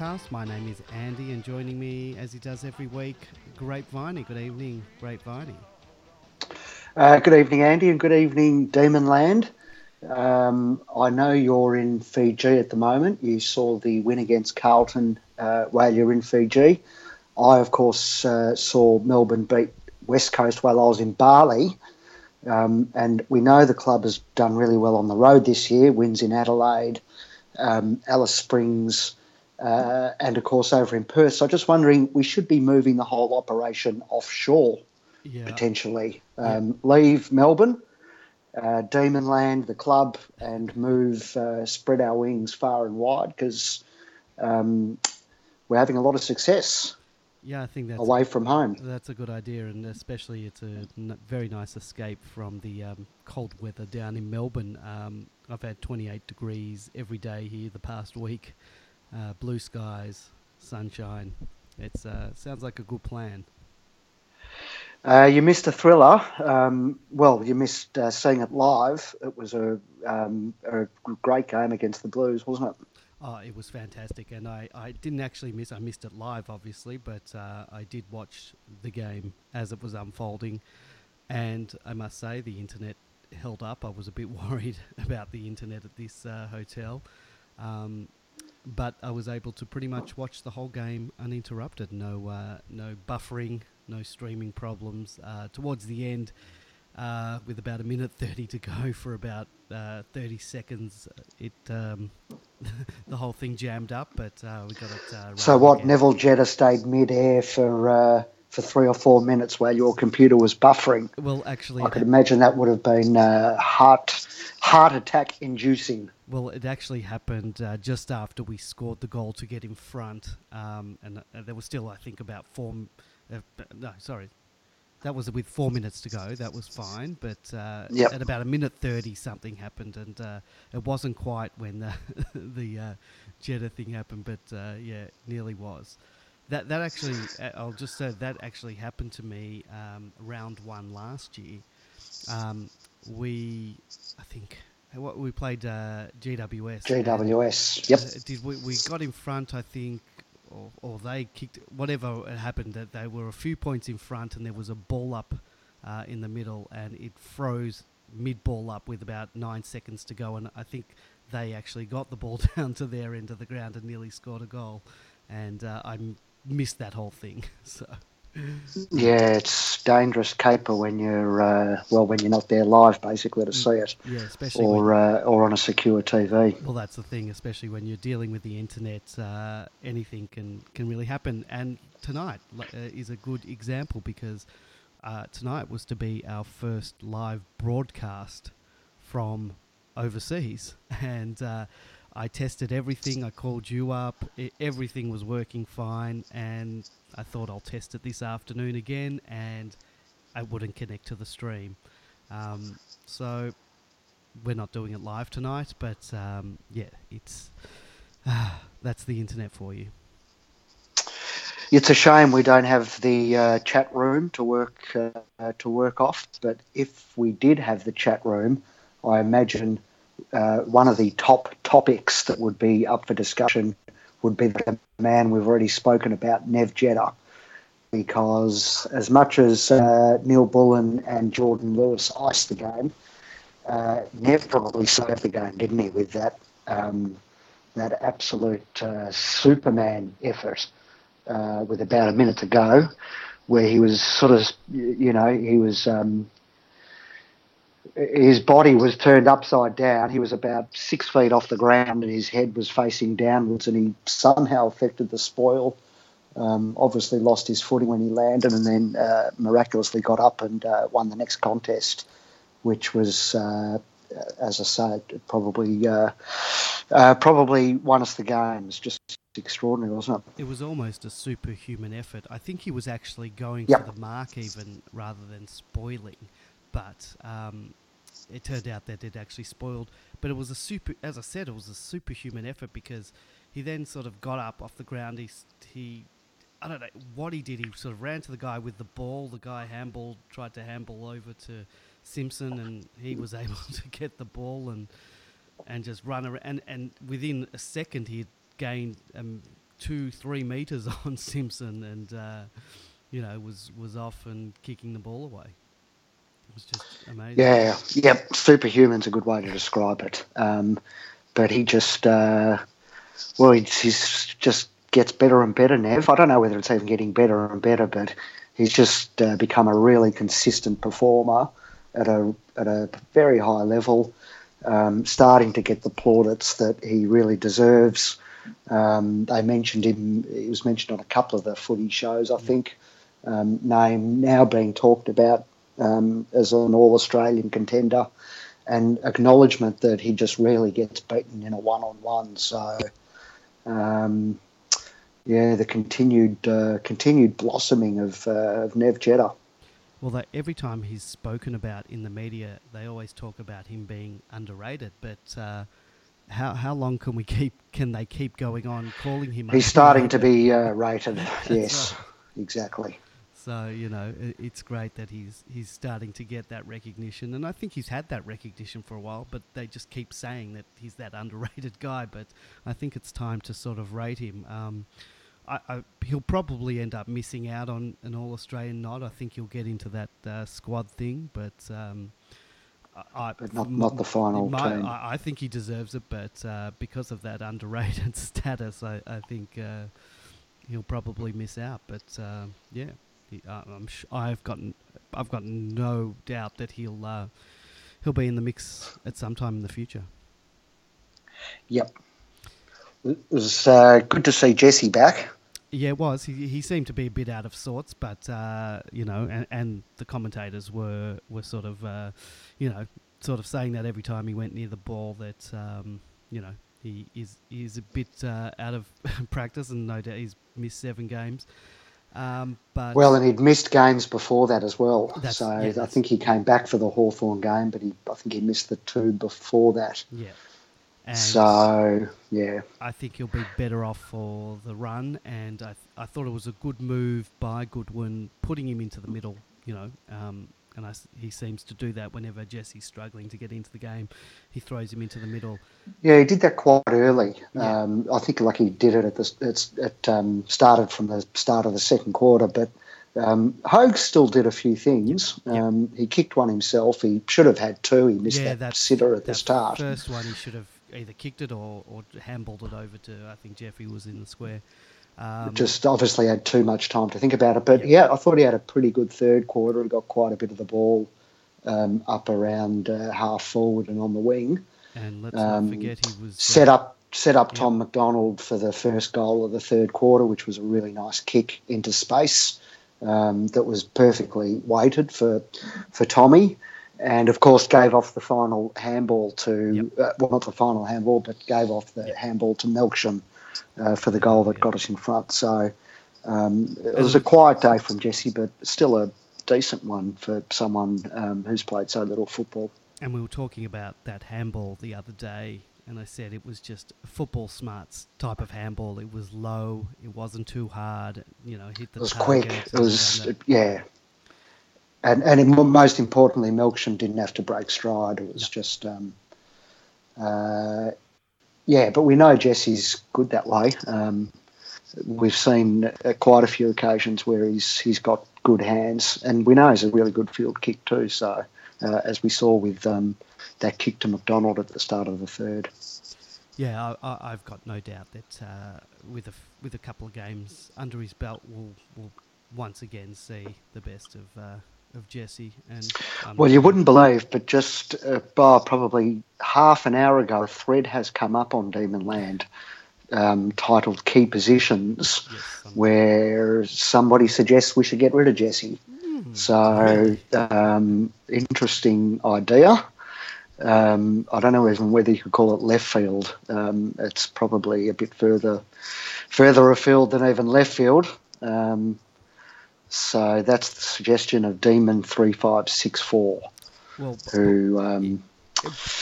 podcast. My name is Andy, and joining me, as he does every week, Grapeviney. Good evening, Grapeviney. Uh, good evening, Andy, and good evening, Demonland. Um, I know you're in Fiji at the moment. You saw the win against Carlton uh, while you're in Fiji. I, of course, uh, saw Melbourne beat West Coast while I was in Bali. Um, and we know the club has done really well on the road this year, wins in Adelaide, um, Alice Springs, uh, and of course over in Perth. So I'm just wondering, we should be moving the whole operation offshore yeah. potentially. Um, yeah. Leave Melbourne, uh, Demonland, the club, and move, uh, spread our wings far and wide because um, we're having a lot of success. Yeah, I think that's away from home. That's a good idea, and especially it's a n- very nice escape from the um, cold weather down in Melbourne. Um, I've had 28 degrees every day here the past week, uh, blue skies, sunshine. It uh, sounds like a good plan. Uh, you missed a thriller. Um, well, you missed uh, seeing it live. It was a, um, a great game against the Blues, wasn't it? Oh, it was fantastic, and I, I didn't actually miss. I missed it live, obviously, but uh, I did watch the game as it was unfolding, and I must say the internet held up. I was a bit worried about the internet at this uh, hotel, um, but I was able to pretty much watch the whole game uninterrupted. No, uh, no buffering, no streaming problems. Uh, towards the end uh, with about a minute 30 to go for about uh, 30 seconds. It um, the whole thing jammed up, but uh, we got it. Uh, so what? Again. Neville Jetta stayed mid-air for uh, for three or four minutes while your computer was buffering. Well, actually, I could imagine that would have been uh, heart heart attack inducing. Well, it actually happened uh, just after we scored the goal to get in front, um, and uh, there was still, I think, about four. Uh, no, sorry, that was with four minutes to go. That was fine, but uh, yep. at about a minute thirty, something happened, and uh, it wasn't quite when the the uh, Jetta thing happened, but uh, yeah, nearly was. That that actually, uh, I'll just say that actually happened to me um, round one last year. Um, we, I think, what we played uh, GWS. GWS. Yep. did we, we got in front? I think or, or they kicked whatever happened that they were a few points in front and there was a ball up uh, in the middle and it froze mid ball up with about nine seconds to go and I think they actually got the ball down to their end of the ground and nearly scored a goal and uh, I missed that whole thing so yeah, it's dangerous caper when you're uh, well when you're not there live, basically to see it. Yeah, especially or uh, or on a secure TV. Well, that's the thing, especially when you're dealing with the internet. Uh, anything can can really happen, and tonight uh, is a good example because uh, tonight was to be our first live broadcast from overseas, and uh, I tested everything. I called you up. It, everything was working fine, and I thought I'll test it this afternoon again, and I wouldn't connect to the stream. Um, so we're not doing it live tonight, but um, yeah, it's uh, that's the internet for you. It's a shame we don't have the uh, chat room to work uh, to work off. But if we did have the chat room, I imagine uh, one of the top topics that would be up for discussion would be the man we've already spoken about, Nev Jetta. Because as much as uh, Neal-Bullen and Jordan Lewis iced the game, uh, Nev probably saved the game, didn't he, with that um, that absolute uh, Superman effort uh, with about a minute to go, where he was sort of, you know, he was um, his body was turned upside down. He was about six feet off the ground, and his head was facing downwards. And he somehow affected the spoil. Um, obviously, lost his footing when he landed, and then uh, miraculously got up and uh, won the next contest, which was, uh, as I said, probably uh, uh, probably won us the game. It's just extraordinary, wasn't it? It was almost a superhuman effort. I think he was actually going yep. for the mark even rather than spoiling but um, it turned out that it actually spoiled. But it was a super, as I said, it was a superhuman effort because he then sort of got up off the ground. He, he, I don't know what he did. He sort of ran to the guy with the ball. The guy handballed, tried to handball over to Simpson, and he was able to get the ball and and just run around. And, and within a second, he had gained um, two, three meters on Simpson, and uh, you know was was off and kicking the ball away. Was just amazing. Yeah, yep. Superhuman's a good way to describe it. Um, but he just, uh, well, he's, he's just gets better and better, Nev. I don't know whether it's even getting better and better, but he's just uh, become a really consistent performer at a at a very high level, um, starting to get the plaudits that he really deserves. Um, they mentioned him; he was mentioned on a couple of the footy shows, I think. Um, name now being talked about um, as an All Australian contender, and acknowledgement that he just rarely gets beaten in a one on one. So. Um, yeah, the continued uh, continued blossoming of, uh, of Nev Jetta. Well, they, every time he's spoken about in the media, they always talk about him being underrated. But uh, how how long can we keep? Can they keep going on calling him? He's starting to be uh, rated. yes, right. exactly. So you know, it's great that he's he's starting to get that recognition, and I think he's had that recognition for a while. But they just keep saying that he's that underrated guy. But I think it's time to sort of rate him. Um, I, I, he'll probably end up missing out on an All Australian nod. I think he'll get into that uh, squad thing, but. Um, I, but not, not the final team. I, I, think he deserves it, but uh, because of that underrated status, I, I think uh, he'll probably miss out. But uh, yeah, he, uh, I'm sh- I've gotten I've got no doubt that he'll uh, he'll be in the mix at some time in the future. Yep, it was uh, good to see Jesse back. Yeah, it was. He, he seemed to be a bit out of sorts, but uh, you know, and, and the commentators were were sort of, uh, you know, sort of saying that every time he went near the ball, that um, you know he is is a bit uh, out of practice, and no doubt he's missed seven games. Um, but well, and he'd missed games before that as well. So yeah, I think he came back for the Hawthorn game, but he I think he missed the two before that. Yeah. And so yeah, I think he'll be better off for the run, and I, th- I thought it was a good move by Goodwin putting him into the middle. You know, um, and I, he seems to do that whenever Jesse's struggling to get into the game. He throws him into the middle. Yeah, he did that quite early. Yeah. Um, I think like he did it at the it's it um, started from the start of the second quarter, but. Um, Hogue still did a few things. Yep. Um, he kicked one himself. He should have had two. He missed yeah, that sitter at the start. First one, he should have either kicked it or, or handballed it over to, I think Jeffrey was in the square. Um, just obviously had too much time to think about it. But yeah, yeah I thought he had a pretty good third quarter. He got quite a bit of the ball um, up around uh, half forward and on the wing. And let's um, not forget he was set uh, up set up Tom McDonald for the first goal of the third quarter, which was a really nice kick into space um, that was perfectly weighted for for Tommy and of course gave off the final handball to yep. uh, well not the final handball but gave off the yep. handball to Melksham uh, for the goal that got us in front. So um, it was a quiet day from Jesse but still a decent one for someone um, who's played so little football. And we were talking about that handball the other day and I said it was just football smarts type of handball. It was low it wasn't too hard you know hit the it was quick it was yeah. And and most importantly, Melksham didn't have to break stride. It was just, um, uh, yeah. But we know Jesse's good that way. Um, we've seen uh, quite a few occasions where he's he's got good hands, and we know he's a really good field kick too. So, uh, as we saw with um, that kick to McDonald at the start of the third. Yeah, I, have got no doubt that uh, with a with a couple of games under his belt, we'll, we'll once again see the best of uh, of Jesse. And um, well, you wouldn't believe, but just uh, probably half an hour ago, a thread has come up on Demonland. Um, titled "Key Positions," yes, where somebody suggests we should get rid of Jesse. Mm, so, um, interesting idea. Um, I don't know even whether you could call it left field. Um, it's probably a bit further further afield than even left field. Um, so that's the suggestion of Demon three five six four, well, who um,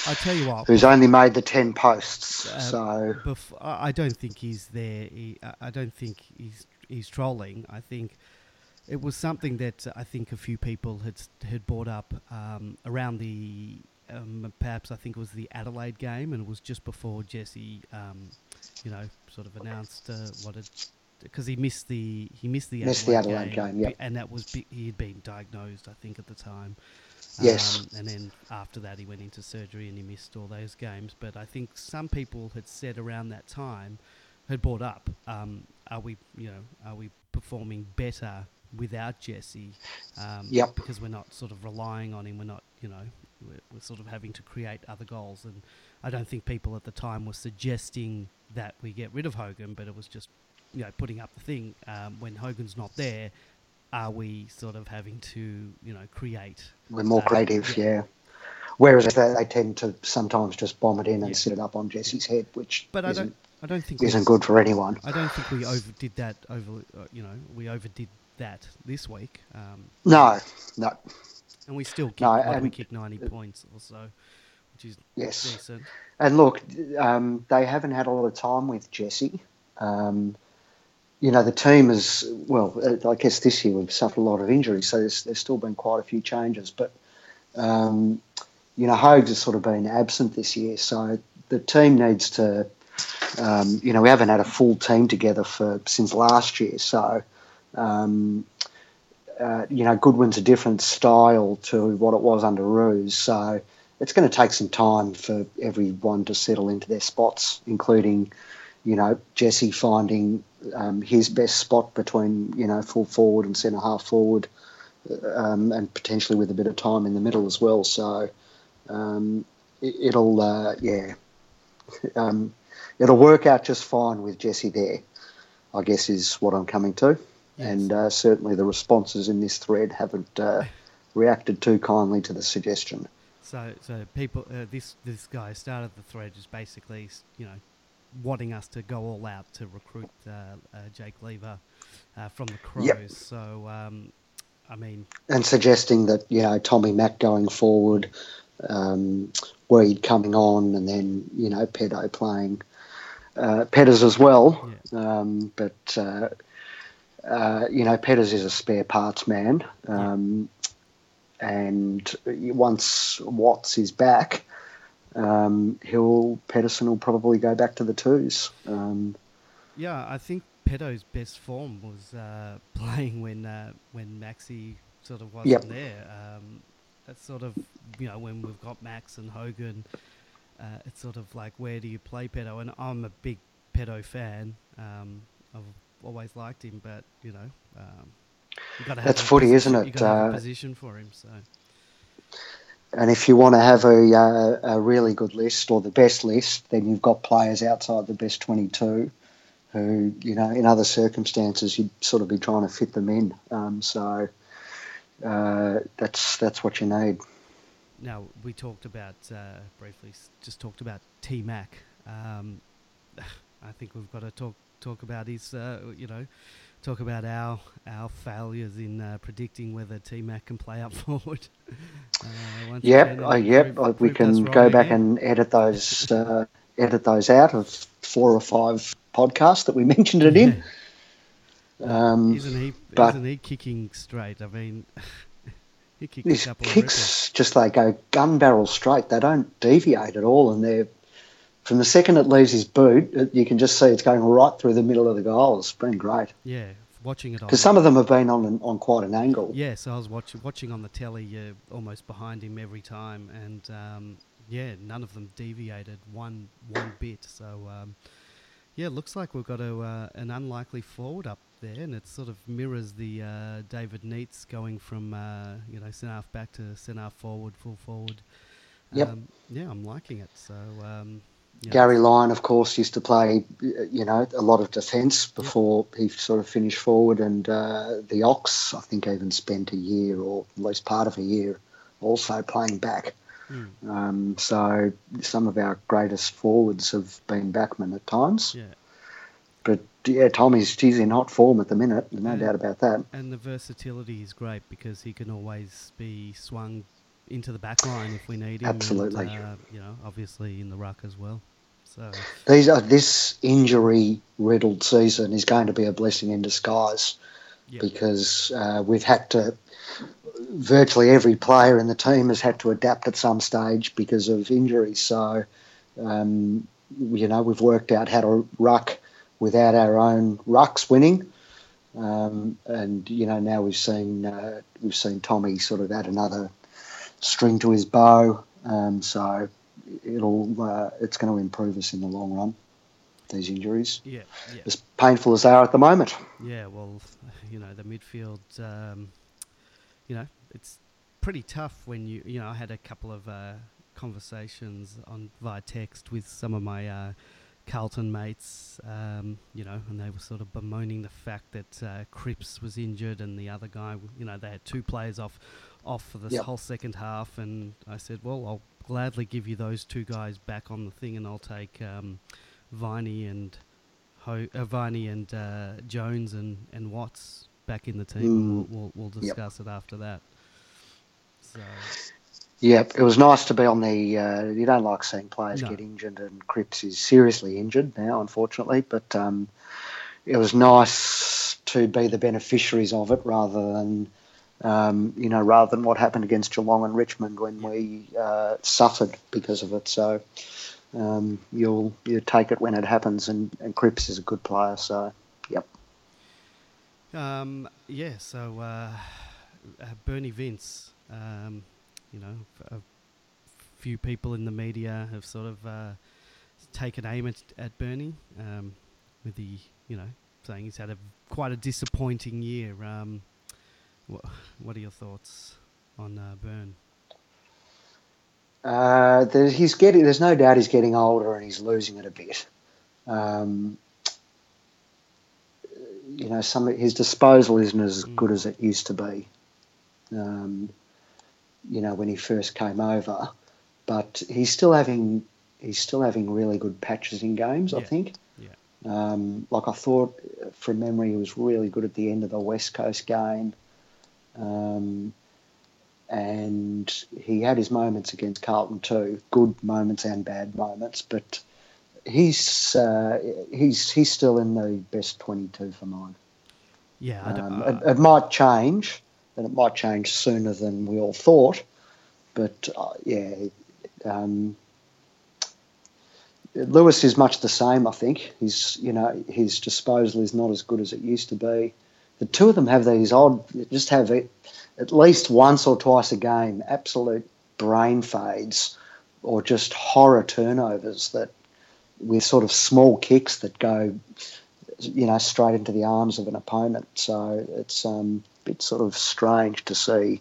I tell you what, who's only made the ten posts. Uh, so I don't think he's there. He, I don't think he's he's trolling. I think it was something that I think a few people had had brought up um, around the um, perhaps I think it was the Adelaide game, and it was just before Jesse, um, you know, sort of announced uh, what it because he missed the he missed the Missed Adelaide, the Adelaide game, yep. and that was he had been diagnosed I think at the time. Yes. Um, and then after that, he went into surgery and he missed all those games. But I think some people had said around that time, had brought up, um, are we, you know, are we performing better without Jesse? Um, Yep. Because we're not sort of relying on him. We're not, you know, we're, we're sort of having to create other goals. And I don't think people at the time were suggesting that we get rid of Hogan, but it was just, you know, putting up the thing. Um, when Hogan's not there, are we sort of having to, you know, create We're more Uh, creative, yeah. yeah. Whereas they, they tend to sometimes just bomb it in and Yeah. sit it up on Jesse's head, which But I isn't, don't. I don't think isn't good for anyone. I don't think we overdid that. Over, uh, you know, we overdid that this week, um, No, no, and we still kicked. No, did we and- kicked ninety points or so, which is yes. decent. And look, um, they haven't had a lot of time with Jesse. Um, you know, the team is, well, uh, I guess this year we've suffered a lot of injuries, so there's, there's still been quite a few changes. But, um, you know, Hogs has sort of been absent this year, so the team needs to, um, you know, we haven't had a full team together for since last year, so. Um, uh, you know, Goodwin's a different style to what it was under Roos, so it's going to take some time for everyone to settle into their spots, including, you know, Jesse finding um, his best spot between, you know, full forward and centre half forward, um, and potentially with a bit of time in the middle as well. So um, it, it'll, uh, yeah, um, it'll work out just fine with Jesse there. I guess is what I'm coming to, Yes. and uh, certainly the responses in this thread haven't uh, reacted too kindly to the suggestion. So, so people, uh, this this guy started the thread just basically, you know, wanting us to go all out to recruit uh, uh, Jake Lever uh, from the Crows. Yep. So, um, I mean, and suggesting that you know Tommy Mack going forward, um, Weed coming on, and then you know Pedo playing uh, Petters as well. Um, but uh, uh, you know Petters is a spare parts man, um, and once Watts is back. Um, he'll Pedersen will probably go back to the twos. Um, Yeah, I think Pedo's best form was uh, playing when uh, when Maxi sort of wasn't Yep. there. Um, that's sort of you know when we've got Max and Hogan, uh, it's sort of like where do you play Pedo? And I'm a big Pedo fan. Um, I've always liked him, but you know, um, you got to have That's footy, isn't it? You got to have a Uh, position for him. So And if you want to have a, uh, a really good list or the best list, then you've got players outside the best 22 who, you know, in other circumstances, you'd sort of be trying to fit them in. Um, so uh, that's that's what you need. now we talked about uh, briefly, just talked about T Mac. Um, I think we've got to talk talk about his, uh, you know, talk about our our failures in uh, predicting whether T Mac can play up forward. Uh, Yep, again, uh, yep. prove- uh, we can go back again. and edit those uh, edit those out of four or five podcasts that we mentioned it in. Um, isn't he? but- isn't he kicking straight? I mean, he kicked These a couple of rippers. kicks just they go gun barrel straight. They don't deviate at all, and they're from the second it leaves his boot, it- you can just see it's going right through the middle of the goal. It's been great Yeah, watching it because some of them have been on an, on quite an angle. Yeah, so I was watching watching on the telly, uh, almost behind him every time, and um, yeah, none of them deviated one one bit. So um, yeah, it looks like we've got a, uh, an unlikely forward up there, and it sort of mirrors the uh, David Neitz going from uh, you know centre half back to centre half forward, full forward. Yep. Um, yeah, I'm liking it. So um, yeah, Gary Lyon, of course, used to play, you know, a lot of defence before he sort of finished forward, and uh, the Ox, I think, even spent a year or at least part of a year also playing back. Mm, Um, so some of our greatest forwards have been backmen at times. yeah, But yeah, Tommy's he's in hot form at the minute, no Yeah. doubt about that. and the versatility is great because he can always be swung into the back line if we need him. Absolutely. And, uh, you know, obviously in the ruck as well. So These are this injury riddled season is going to be a blessing in disguise yep. because uh, we've had to. Virtually every player in the team has had to adapt at some stage because of injuries. So, um, you know, we've worked out how to ruck without our own rucks winning. Um, and you know now we've seen uh, we've seen Tommy sort of add another string to his bow. Um, so it'll uh, it's going to improve us in the long run. These injuries, yeah, yeah, as painful as they are at the moment. Yeah, well, you know the midfield, um, you know, it's pretty tough when you you know I had a couple of uh, conversations on via text with some of my uh, Carlton mates, um, you know, and they were sort of bemoaning the fact that uh, Cripps was injured and the other guy, you know, they had two players off off for this yep. whole second half, and I said, well, I'll gladly give you those two guys back on the thing, and I'll take um, Viney and Ho- uh, Viney and uh, Jones and, and Watts back in the team, mm. and we'll, we'll, we'll discuss yep. it after that. So. Yeah, it was nice to be on the. Uh, you don't like seeing players no. get injured, and Cripps is seriously injured now, unfortunately. But um, it was nice to be the beneficiaries of it rather than, um, you know, rather than what happened against Geelong and Richmond when we uh, suffered because of it. So um, you'll you take it when it happens, and, and Cripps is a good player. So, yep. Um, yeah. So uh, uh Bernie Vince. Um, you know, a few people in the media have sort of uh, taken aim at, at Bernie um, with the, you know, saying he's had a quite a disappointing year. What, what are your thoughts on uh, Burn? Uh, there's, he's getting. There's no doubt he's getting older and he's losing it a bit. Um, you know, some his disposal isn't as mm. good as it used to be. Um, you know, when he first came over. But he's still having he's still having really good patches in games. Yeah. I think. Yeah. Um, like I thought, from memory, he was really good at the end of the West Coast game. Um, and he had his moments against Carlton too, good moments and bad moments. But he's uh, he's he's still in the best twenty-two for mine. Yeah, um, it, it, might change, and it might change sooner than we all thought. But uh, yeah, um, Lewis is much the same. I think he's you know his disposal is not as good as it used to be. The two of them have these odd, just have at least once or twice a game, absolute brain fades or just horror turnovers that with sort of small kicks that go, you know, straight into the arms of an opponent. So it's um, bit sort of strange to see.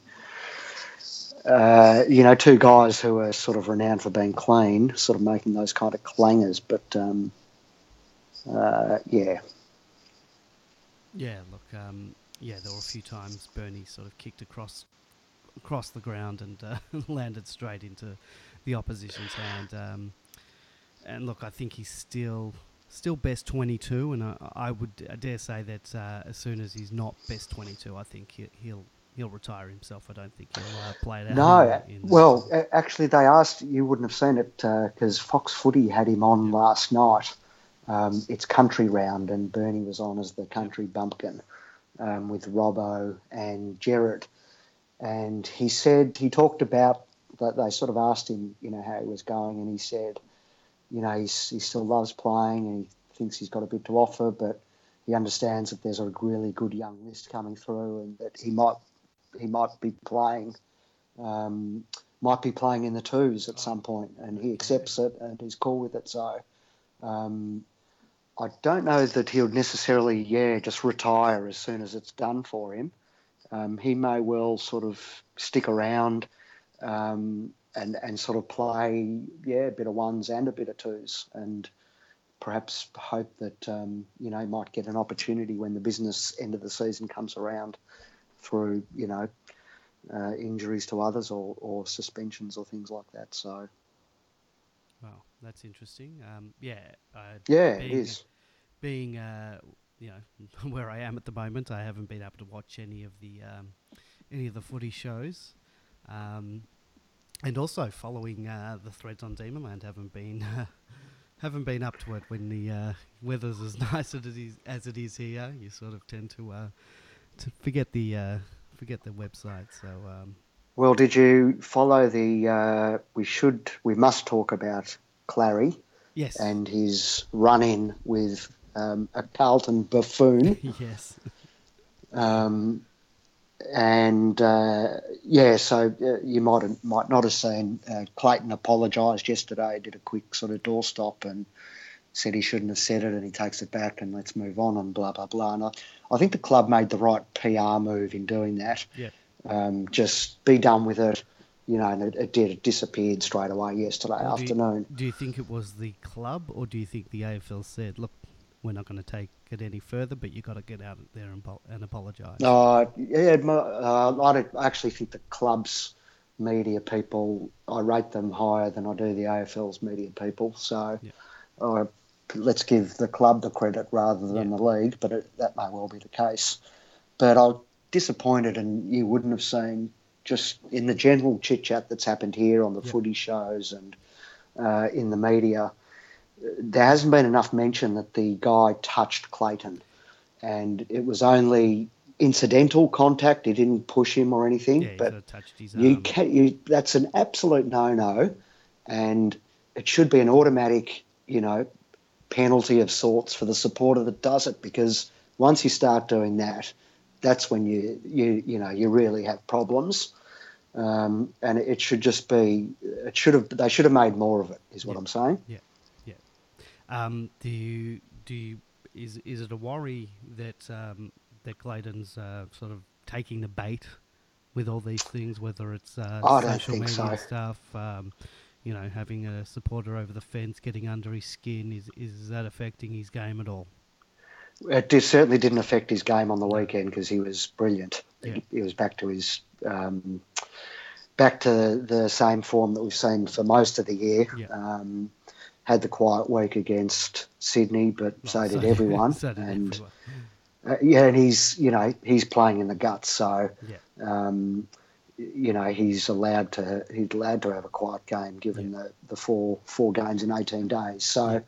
Uh, you know, two guys who are sort of renowned for being clean, sort of making those kind of clangers. But um, uh, yeah, yeah. Look, um, yeah, there were a few times Bernie sort of kicked across across the ground and uh, landed straight into the opposition's hand. Um, and look, I think he's still still best 22, and I, I would I dare say that uh, as soon as he's not best 22, I think he, he'll he'll retire himself. I don't think he'll uh, play it out. No, well, actually, they asked you wouldn't have seen it because uh, Fox Footy had him on yeah. last night. Um, it's country round, and Bernie was on as the country bumpkin um, with Robbo and Jared. And he said he talked about that. They sort of asked him, you know, how he was going, and he said you know, he's, he still loves playing and he thinks he's got a bit to offer, but he understands that there's a really good young list coming through and that he might he might be playing um, might be playing in the twos at some point, and he accepts it and he's cool with it. So um, I don't know that he'll necessarily yeah just retire as soon as it's done for him. Um, he may well sort of stick around um, and and sort of play yeah a bit of ones and a bit of twos and perhaps hope that um, you know might get an opportunity when the business end of the season comes around through you know uh, injuries to others or, or suspensions or things like that so well that's interesting um, yeah uh, yeah being, it is being uh, you know where I am at the moment I haven't been able to watch any of the um, any of the footy shows um, and also following uh, the threads on Demonland haven't been haven't been up to it when the uh, weather's as nice as it is as it is here. You sort of tend to uh, forget the uh, forget the website. So um, Well, did you follow the? Uh, we should, we must talk about Clary yes, and his run-in with um, a Carlton buffoon. yes, Um, and uh, yeah, so uh, you might have, might not have seen uh, Clayton apologised yesterday. Did a quick sort of doorstop and said he shouldn't have said it, and he takes it back, and let's move on, and blah blah blah. And I, I think the club made the right PR move in doing that. yeah. Um, just be done with it, you know. And it, it did. It disappeared straight away yesterday do you- afternoon. Do you think it was the club, or do you think the AFL said, "Look, we're not going to take it any further, but you've got to get out there and, and apologise"? Uh, yeah, uh, I I actually think the club's media people, I rate them higher than I do the AFL's media people. So Yeah. uh, let's give the club the credit rather than Yeah. the league, but it, that may well be the case. But I'm disappointed, and you wouldn't have seen just in the general chit chat that's happened here on the Yeah. footy shows and uh, in the media. There hasn't been enough mention that the guy touched Clayton, and it was only incidental contact. He didn't push him or anything, yeah, but sort of touched his you can you that's an absolute no-no, and it should be an automatic, you know, penalty of sorts for the supporter that does it because once you start doing that, that's when you you you know you really have problems. Um, and it should just be. It should have. They should have made more of it. Is what Yeah. I'm saying. Yeah, Um, do you do you, is is it a worry that um, that Clayton's uh, sort of taking the bait with all these things, whether it's uh, social media so. stuff, um, you know, having a supporter over the fence, getting under his skin, is is that affecting his game at all? It certainly didn't affect his game on the weekend because he was brilliant. Yeah. He, he was back to his um, back to the same form that we've seen for most of the year. Yeah. Um, had the quiet week against Sydney, but so did everyone. so did and everyone. Uh, yeah, and he's you know he's playing in the guts, so Yeah. um, you know he's allowed to he's allowed to have a quiet game given the, the four four games in eighteen days. So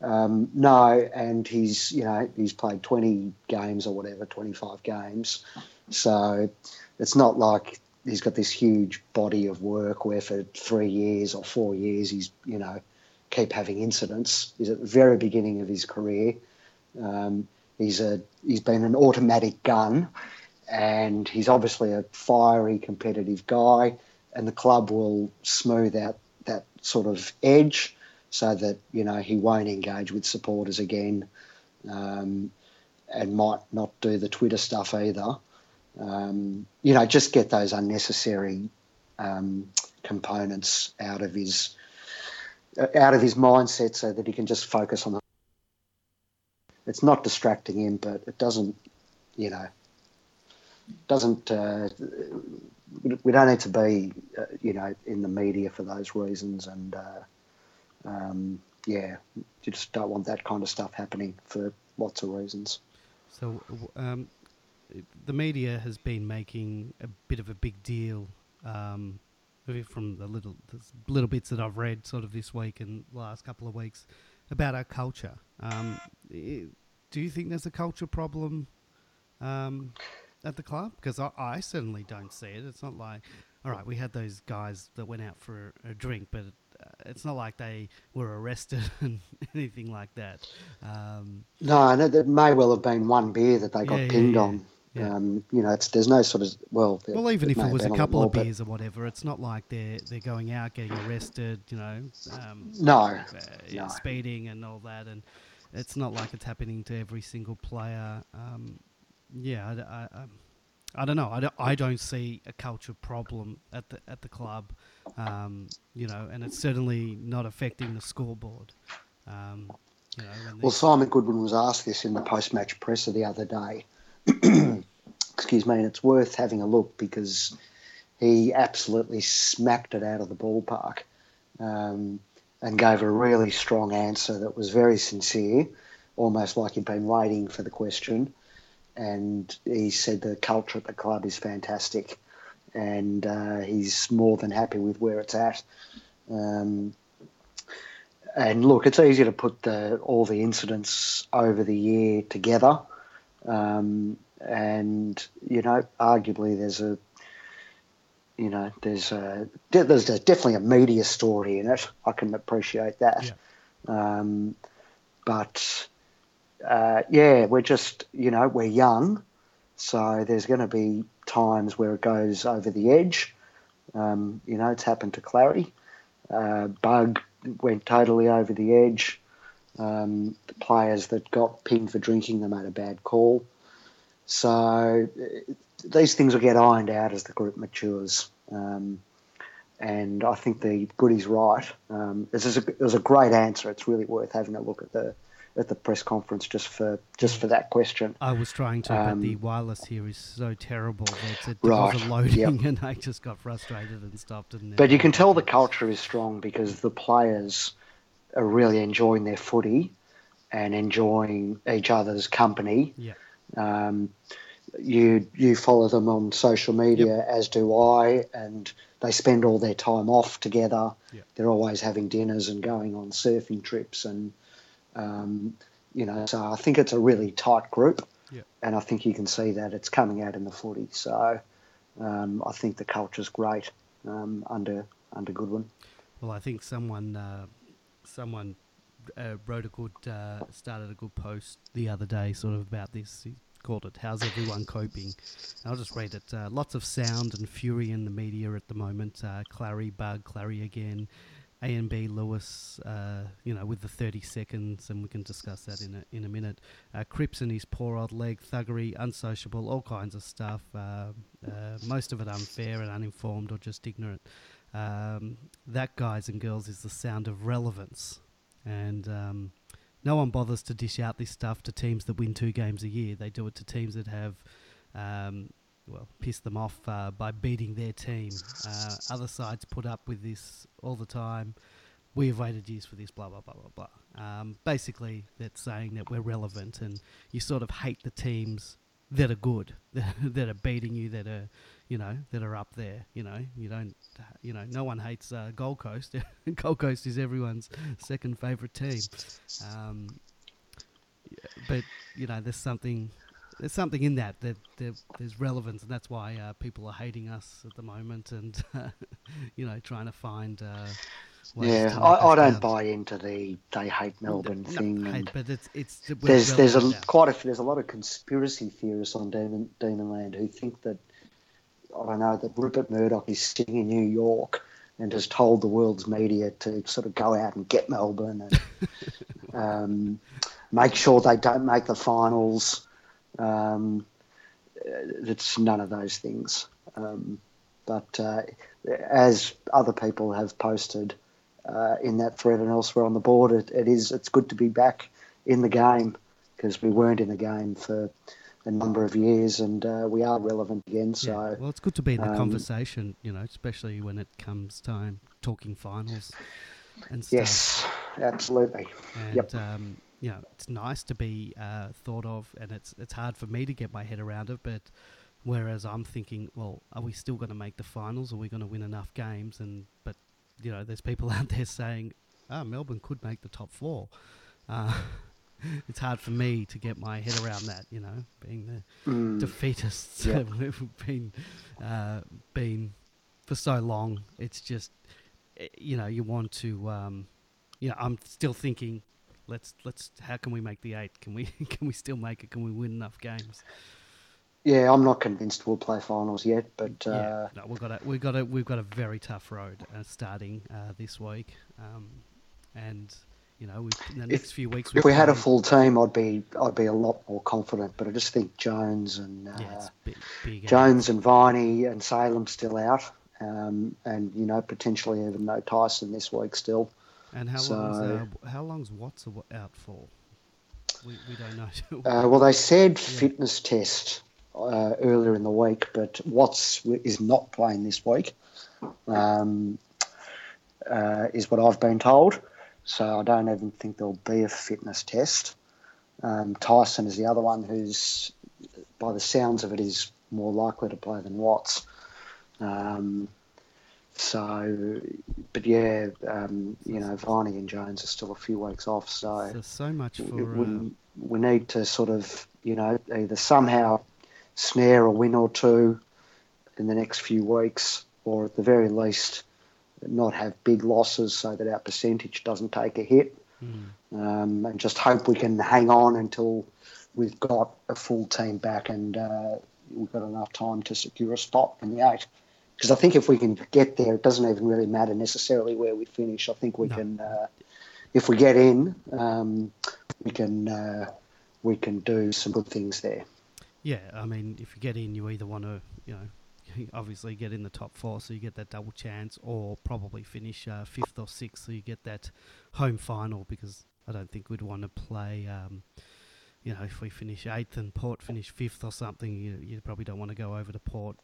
um, no, and he's you know he's played twenty games or whatever, twenty five games. So it's not like he's got this huge body of work where for three years or four years he's you know keep having incidents. He's at the very beginning of his career. Um, he's a he's been an automatic gun, and he's obviously a fiery, competitive guy. And the club will smooth out that sort of edge so that you know he won't engage with supporters again, um, and might not do the Twitter stuff either. Um, you know, just get those unnecessary um, components out of his uh, out of his mindset so that he can just focus on the. It's not distracting him, but it doesn't, you know, doesn't. Uh, we don't need to be, uh, you know, in the media for those reasons, and uh, um, yeah, you just don't want that kind of stuff happening for lots of reasons. So, um, the media has been making a bit of a big deal um, from the little the little bits that I've read sort of this week and last couple of weeks about our culture. Um, do you think there's a culture problem um, at the club? Because I, I certainly don't see it. It's not like, all right, we had those guys that went out for a drink, but it's not like they were arrested and anything like that. Um, No, no, there may well have been one beer that they got Yeah, pinned yeah, on. yeah. Um, you know, it's there's no sort of well. Well, even there if it was a couple of beers or whatever, it's not like they're they're going out getting arrested, you know, um, No, uh, no. speeding and all that, and it's not like it's happening to every single player. Um, yeah, I, d- I, um, I don't know. I don't, I don't see a culture problem at the at the club, um, you know, and it's certainly not affecting the scoreboard. Um, you know, Well, Simon Goodwin was asked this in the post-match presser the other day. Excuse me, and it's worth having a look because he absolutely smacked it out of the ballpark um, and gave a really strong answer that was very sincere, almost like he'd been waiting for the question. And he said the culture at the club is fantastic, and uh, he's more than happy with where it's at. Um, and look, it's easy to put the all the incidents over the year together. Um, and you know, arguably there's a you know, there's a, there's definitely a media story in it. I can appreciate that. Yeah. Um, but uh, yeah, we're just you know we're young, so there's going to be times where it goes over the edge. Um, you know, it's happened to Clary. Uh, Bugg went totally over the edge. Um, the players that got pinged for drinking, they made a bad call. So these things will get ironed out as the group matures. Um, and I think the goodie's right. Um, this is a, it was a great answer. It's really worth having a look at the at the press conference just for just for that question. I was trying to, um, but the um, wireless here is so terrible that it right, wasn't loading, yep. and I just got frustrated and stopped. And but you can tell the culture is strong because the players are really enjoying their footy and enjoying each other's company. Yeah. Um, you you follow them on social media, yep. as do I, and they spend all their time off together. Yep. They're always having dinners and going on surfing trips, and um, you know, so I think it's a really tight group, yep. and I think you can see that it's coming out in the footy. So um, I think the culture's great um, under under Goodwin. Well, I think someone uh, someone uh, wrote a good uh, started a good post the other day, sort of about this. He called it "How's everyone coping?" I'll just read it. Uh, lots of sound and fury in the media at the moment. Uh, Clary Bugg, Clary again. A and B Lewis, uh, you know, with the 30 seconds, and we can discuss that in a, in a minute. Uh, Cripps and his poor old leg, thuggery, unsociable, all kinds of stuff. Uh, uh most of it unfair and uninformed or just ignorant. Um, that, guys and girls, is the sound of relevance. And um, no one bothers to dish out this stuff to teams that win two games a year. They do it to teams that have, um, well, piss them off uh, by beating their team. Uh, other sides put up with this all the time. We have waited years for this, blah, blah, blah, blah, blah. Um, basically, that's saying that we're relevant and you sort of hate the teams that are good, that are beating you, that are you know, that are up there. You know, you don't, you know, no one hates uh, Gold Coast. Gold Coast is everyone's second favourite team. Um, but you know, there's something, there's something in that that there's relevance, and that's why uh, people are hating us at the moment, and you know, trying to find. Uh, yeah, I, I don't buy into the they hate Melbourne no, thing. No, hate, but it's it's there's there's a quite a there's a lot of conspiracy theorists on Demon Demonland who think that I don't know, that Rupert Murdoch is sitting in New York and has told the world's media to sort of go out and get Melbourne and um, make sure they don't make the finals. Um, it's none of those things. Um, but uh, as other people have posted uh, in that thread and elsewhere on the board, it, it is it's good to be back in the game because we weren't in the game for a number of years, and uh, we are relevant again. So yeah. well, it's good to be in the um, conversation, you know, especially when it comes time talking finals and stuff. Yes, absolutely. And, yep. Um, you know, it's nice to be uh, thought of, and it's it's hard for me to get my head around it, but. Whereas I'm thinking, well, are we still going to make the finals? Are we going to win enough games? And but you know, there's people out there saying, "Ah, oh, Melbourne could make the top four. Uh, it's hard for me to get my head around that. You know, being the mm. defeatists yep. have been uh, been for so long. It's just eh, you know you want to. Um, you know, I'm still thinking. Let's let's. How can we make the eight? Can we can we still make it? Can we win enough games? Yeah, I'm not convinced we'll play finals yet, but uh, yeah, no, we've got a we've got a we've got a very tough road uh, starting uh, this week, um, and you know, in the next if, few weeks. If we had a full team, I'd be I'd be a lot more confident. But I just think Jones and uh, yeah, big, big Jones and Viney and Salem still out, um, and you know potentially even no Tyson this week still. And how so, long's uh, how long's Watts out for? We, we don't know. uh, well, they said yeah. fitness test uh, earlier in the week, but Watts is not playing this week. Um, uh, is what I've been told. So I don't even think there'll be a fitness test. Um, Tyson is the other one who's, by the sounds of it, is more likely to play than Watts. Um, so, but yeah, um, you know, Viney and Jones are still a few weeks off. So, so, so much for. We, uh... we, need to sort of, you know, either somehow snare a win or two in the next few weeks, or at the very least, not have big losses so that our percentage doesn't take a hit. Mm. Um, and just hope we can hang on until we've got a full team back and uh, we've got enough time to secure a spot in the eight. Because I think if we can get there, it doesn't even really matter necessarily where we finish. I think we no. can, uh, if we get in, um, we can uh, we can do some good things there. Yeah, I mean, if you get in, you either want to, you know, obviously get in the top four, so you get that double chance, or probably finish uh, fifth or sixth, so you get that home final. Because I don't think we'd want to play. Um, you know, if we finish eighth and Port finish fifth or something, you, you probably don't want to go over to Port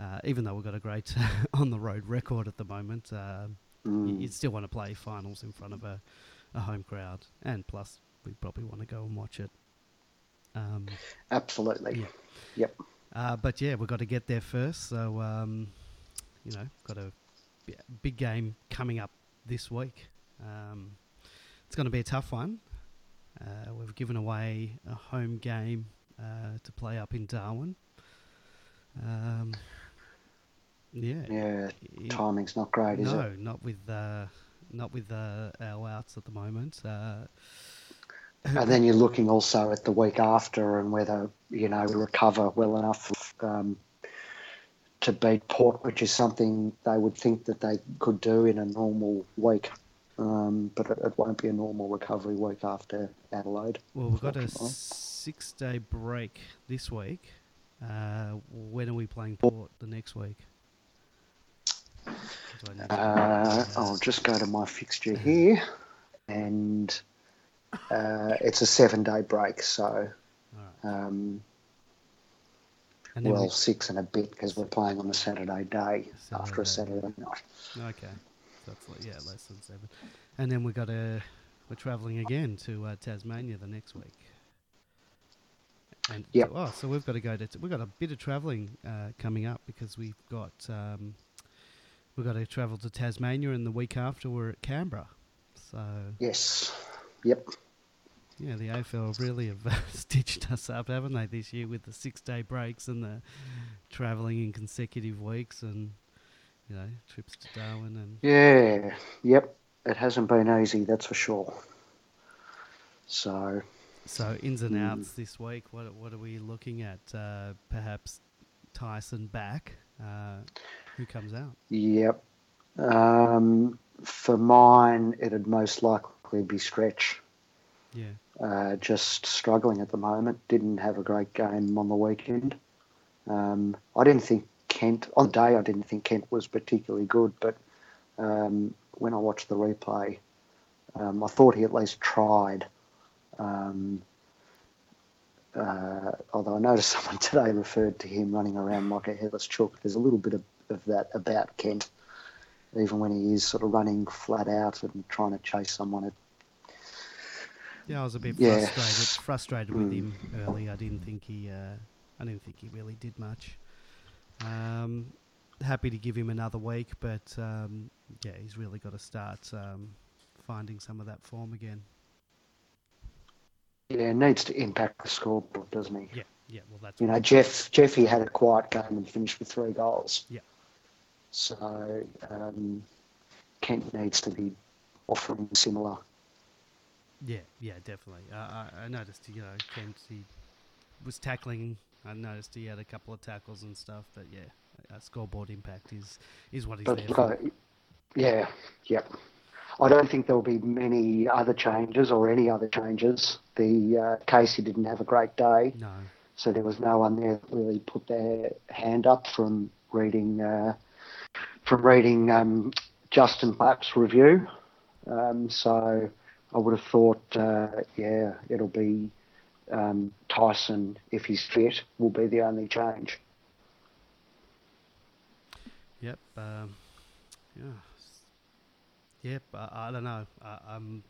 uh, even though we've got a great on the road record at the moment, uh, mm. you, would still want to play finals in front of a, a home crowd, and plus we probably want to go and watch it. Um, Absolutely. Yeah. Yep. Uh, but yeah, we've got to get there first. So um, you know, got a big game coming up this week. Um, it's going to be a tough one. Uh, we've given away a home game uh, to play up in Darwin. Yeah. Yeah. Timing's not great, is no, it? No, not with uh, not with uh, our outs at the moment. Uh, and then you're looking also at the week after and whether you know we recover well enough um, to beat Port, which is something they would think that they could do in a normal week. Um, but it, it, won't be a normal recovery week after Adelaide. Well, we've got a six-day break this week. Uh, when are we playing Port the next week? Uh, I'll just go to my fixture here, and uh, it's a seven-day break, so um, well, we... six and a bit because we're playing on a Saturday day Saturday. after a Saturday night. Okay, so that's like, yeah, less than seven, and then we got a we're travelling again to uh, Tasmania the next week. And yep. oh, so we've got to go to. We've got a bit of travelling uh, coming up because we've got um, we've got to travel to Tasmania, and the week after we're at Canberra. So yes, yep. Yeah, the AFL really have uh, stitched us up, haven't they, this year with the six-day breaks and the travelling in consecutive weeks, and you know trips to Darwin and yeah, yep. It hasn't been easy, that's for sure. So so ins and mm. outs this week. What what are we looking at? Uh, perhaps Tyson back. Uh, who comes out? Yep. Um, for mine, it'd most likely be Stretch. Yeah. Uh, just struggling at the moment. Didn't have a great game on the weekend. Um, I didn't think Kent on the day. I didn't think Kent was particularly good, but um, when I watched the replay, um, I thought he at least tried. Um, uh, although I noticed someone today referred to him running around like a headless chook. There's a little bit of, of that about Kent, even when he is sort of running flat out and trying to chase someone. At, yeah, I was a bit yeah. frustrated, frustrated with mm. him early. I didn't think he, uh, I didn't think he really did much. Um, happy to give him another week, but um, yeah, he's really got to start um, finding some of that form again. Yeah, needs to impact the scoreboard, doesn't he? Yeah, yeah. Well, that's you know, Jeff. Jeffy had a quiet game and finished with three goals. Yeah. So um, Kent needs to be offering similar. Yeah, yeah, definitely. Uh, I, I noticed, you know, Kent he was tackling. I noticed he had a couple of tackles and stuff, but yeah, a scoreboard impact is is what he's but, there for. Uh, yeah, yep. I don't think there'll be many other changes or any other changes. The uh, Casey didn't have a great day, no. so there was no one there that really put their hand up from reading uh, from reading um, Justin Plapp's review. Um, so I would have thought, uh, yeah, it'll be um, Tyson if he's fit will be the only change. Yep. Um, yeah. Yep, I, I don't know. I, I'm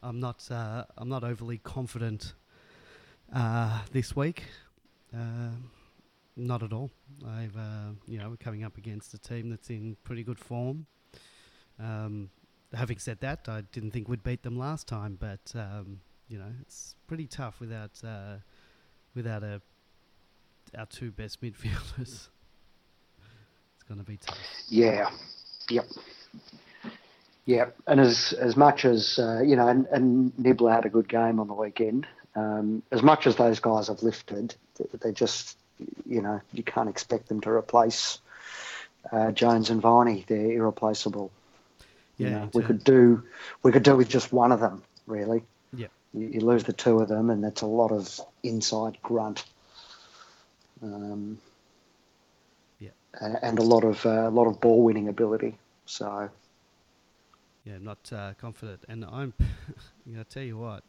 I'm not uh, I'm not overly confident uh, this week. Uh, not at all. I've uh, you know we're coming up against a team that's in pretty good form. Um, having said that, I didn't think we'd beat them last time, but um, you know it's pretty tough without uh, without a our two best midfielders. It's going to be tough. Yeah. Yep. Yep. And as as much as uh, you know, and, and Nibbler had a good game on the weekend. Um, as much as those guys have lifted, they just you know you can't expect them to replace uh, Jones and Viney. They're irreplaceable. Yeah, you know, we could do we could do with just one of them really. Yeah. You, you lose the two of them, and that's a lot of inside grunt. Um, Yeah. a- and a lot of uh, a lot of ball winning ability. So Yeah, I'm not uh, confident. And I'm, you know, tell you what,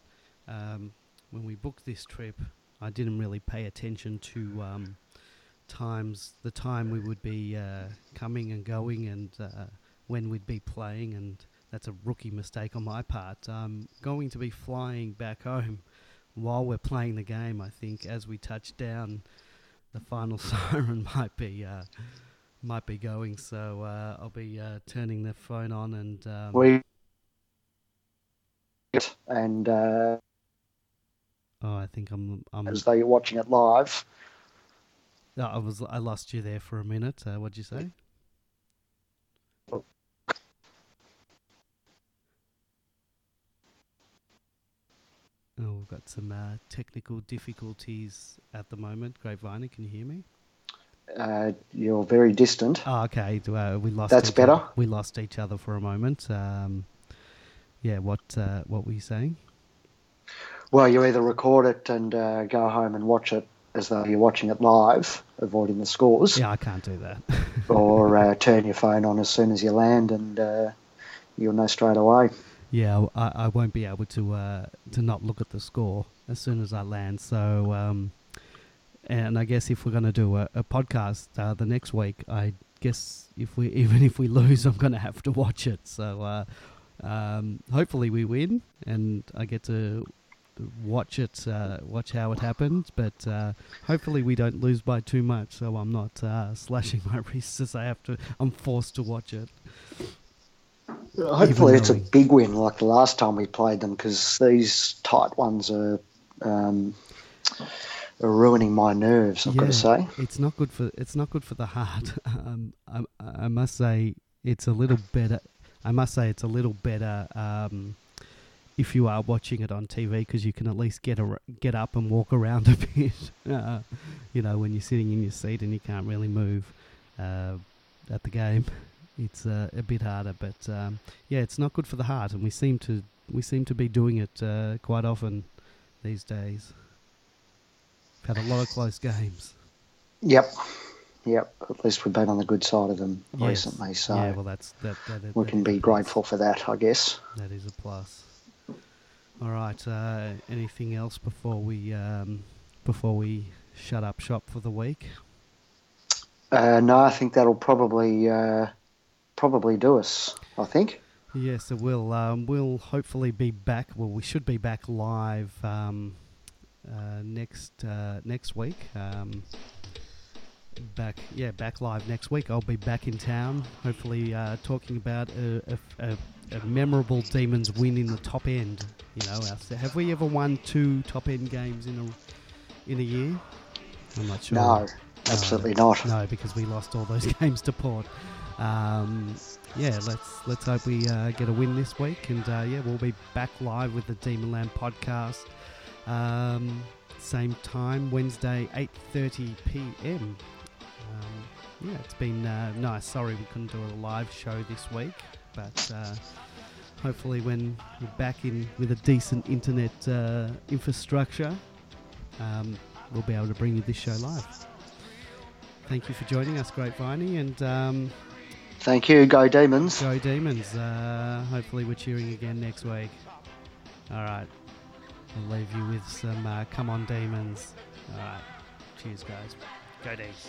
um, when we booked this trip, I didn't really pay attention to um, times, the time we would be uh, coming and going, and uh, when we'd be playing. And that's a rookie mistake on my part. I'm going to be flying back home while we're playing the game. I think as we touch down, the final siren might be. Uh, might be going, so uh, I'll be uh, turning the phone on and um, we and uh, Oh, I think I'm. I'm as though you're watching it live. no, I was. I lost you there for a minute. Uh, what'd you say? Oh, we've got some uh, technical difficulties at the moment. Grapevine, can you hear me? Uh, you're very distant. Oh, okay. Uh, we lost. That's better. Other. We lost each other for a moment. Um, yeah. What? Uh, what were you saying? Well, you either record it and uh, go home and watch it as though you're watching it live, avoiding the scores, Yeah, I can't do that. or uh, turn your phone on as soon as you land and uh, you'll know straight away. Yeah, I, I won't be able to uh, to not look at the score as soon as I land. So, um, and I guess if we're going to do a, a podcast uh, the next week, I guess if we even if we lose, I'm going to have to watch it. So, uh, um, hopefully we win, and I get to watch it, uh, watch how it happens. But uh, hopefully we don't lose by too much, so I'm not uh, slashing my wrists as I have to. I'm forced to watch it. Hopefully, it's a big win like the last time we played them because these tight ones are, um, are ruining my nerves. I've got to say. it's not good for it's not good for the heart. Um, I, I must say it's a little better. I must say it's a little better um, if you are watching it on TV because you can at least get a, get up and walk around a bit. Uh, you know, when you're sitting in your seat and you can't really move uh, at the game, it's uh, a bit harder. But um, yeah, it's not good for the heart, and we seem to we seem to be doing it uh, quite often these days. We've Had a lot of close games. Yep, yep. At least we've been on the good side of them Yes. recently, so yeah, well, that's that. that, we that can be grateful for that, I guess. That is a plus. All right. Uh, anything else before we um, before we shut up shop for the week? Uh, no, I think that'll probably uh, probably do us. I think. Yes, it will. Um, we'll hopefully be back. Well, we should be back live um, uh, next uh, next week. Um, back, yeah, back live next week. I'll be back in town. Hopefully, uh, talking about a, a, a, a memorable Demons win in the top end. You know, have we ever won two top end games in a in a year? I'm not sure. No, absolutely not. No, because we lost all those games to Port. Um, yeah, let's let's hope we uh, get a win this week, and uh, yeah, we'll be back live with the Demonland podcast. Um, same time, Wednesday, eight thirty p.m. Um, yeah, it's been uh, nice. Sorry we couldn't do a live show this week, but uh, hopefully when we're back in with a decent internet uh, infrastructure, um, we'll be able to bring you this show live. Thank you for joining us, Grapeviney, and um, Thank you. Go Demons. go Demons. Uh, hopefully, we're cheering again next week. All right, I'll leave you with some uh, "Come on, Demons." All right, cheers, guys. Go Demons.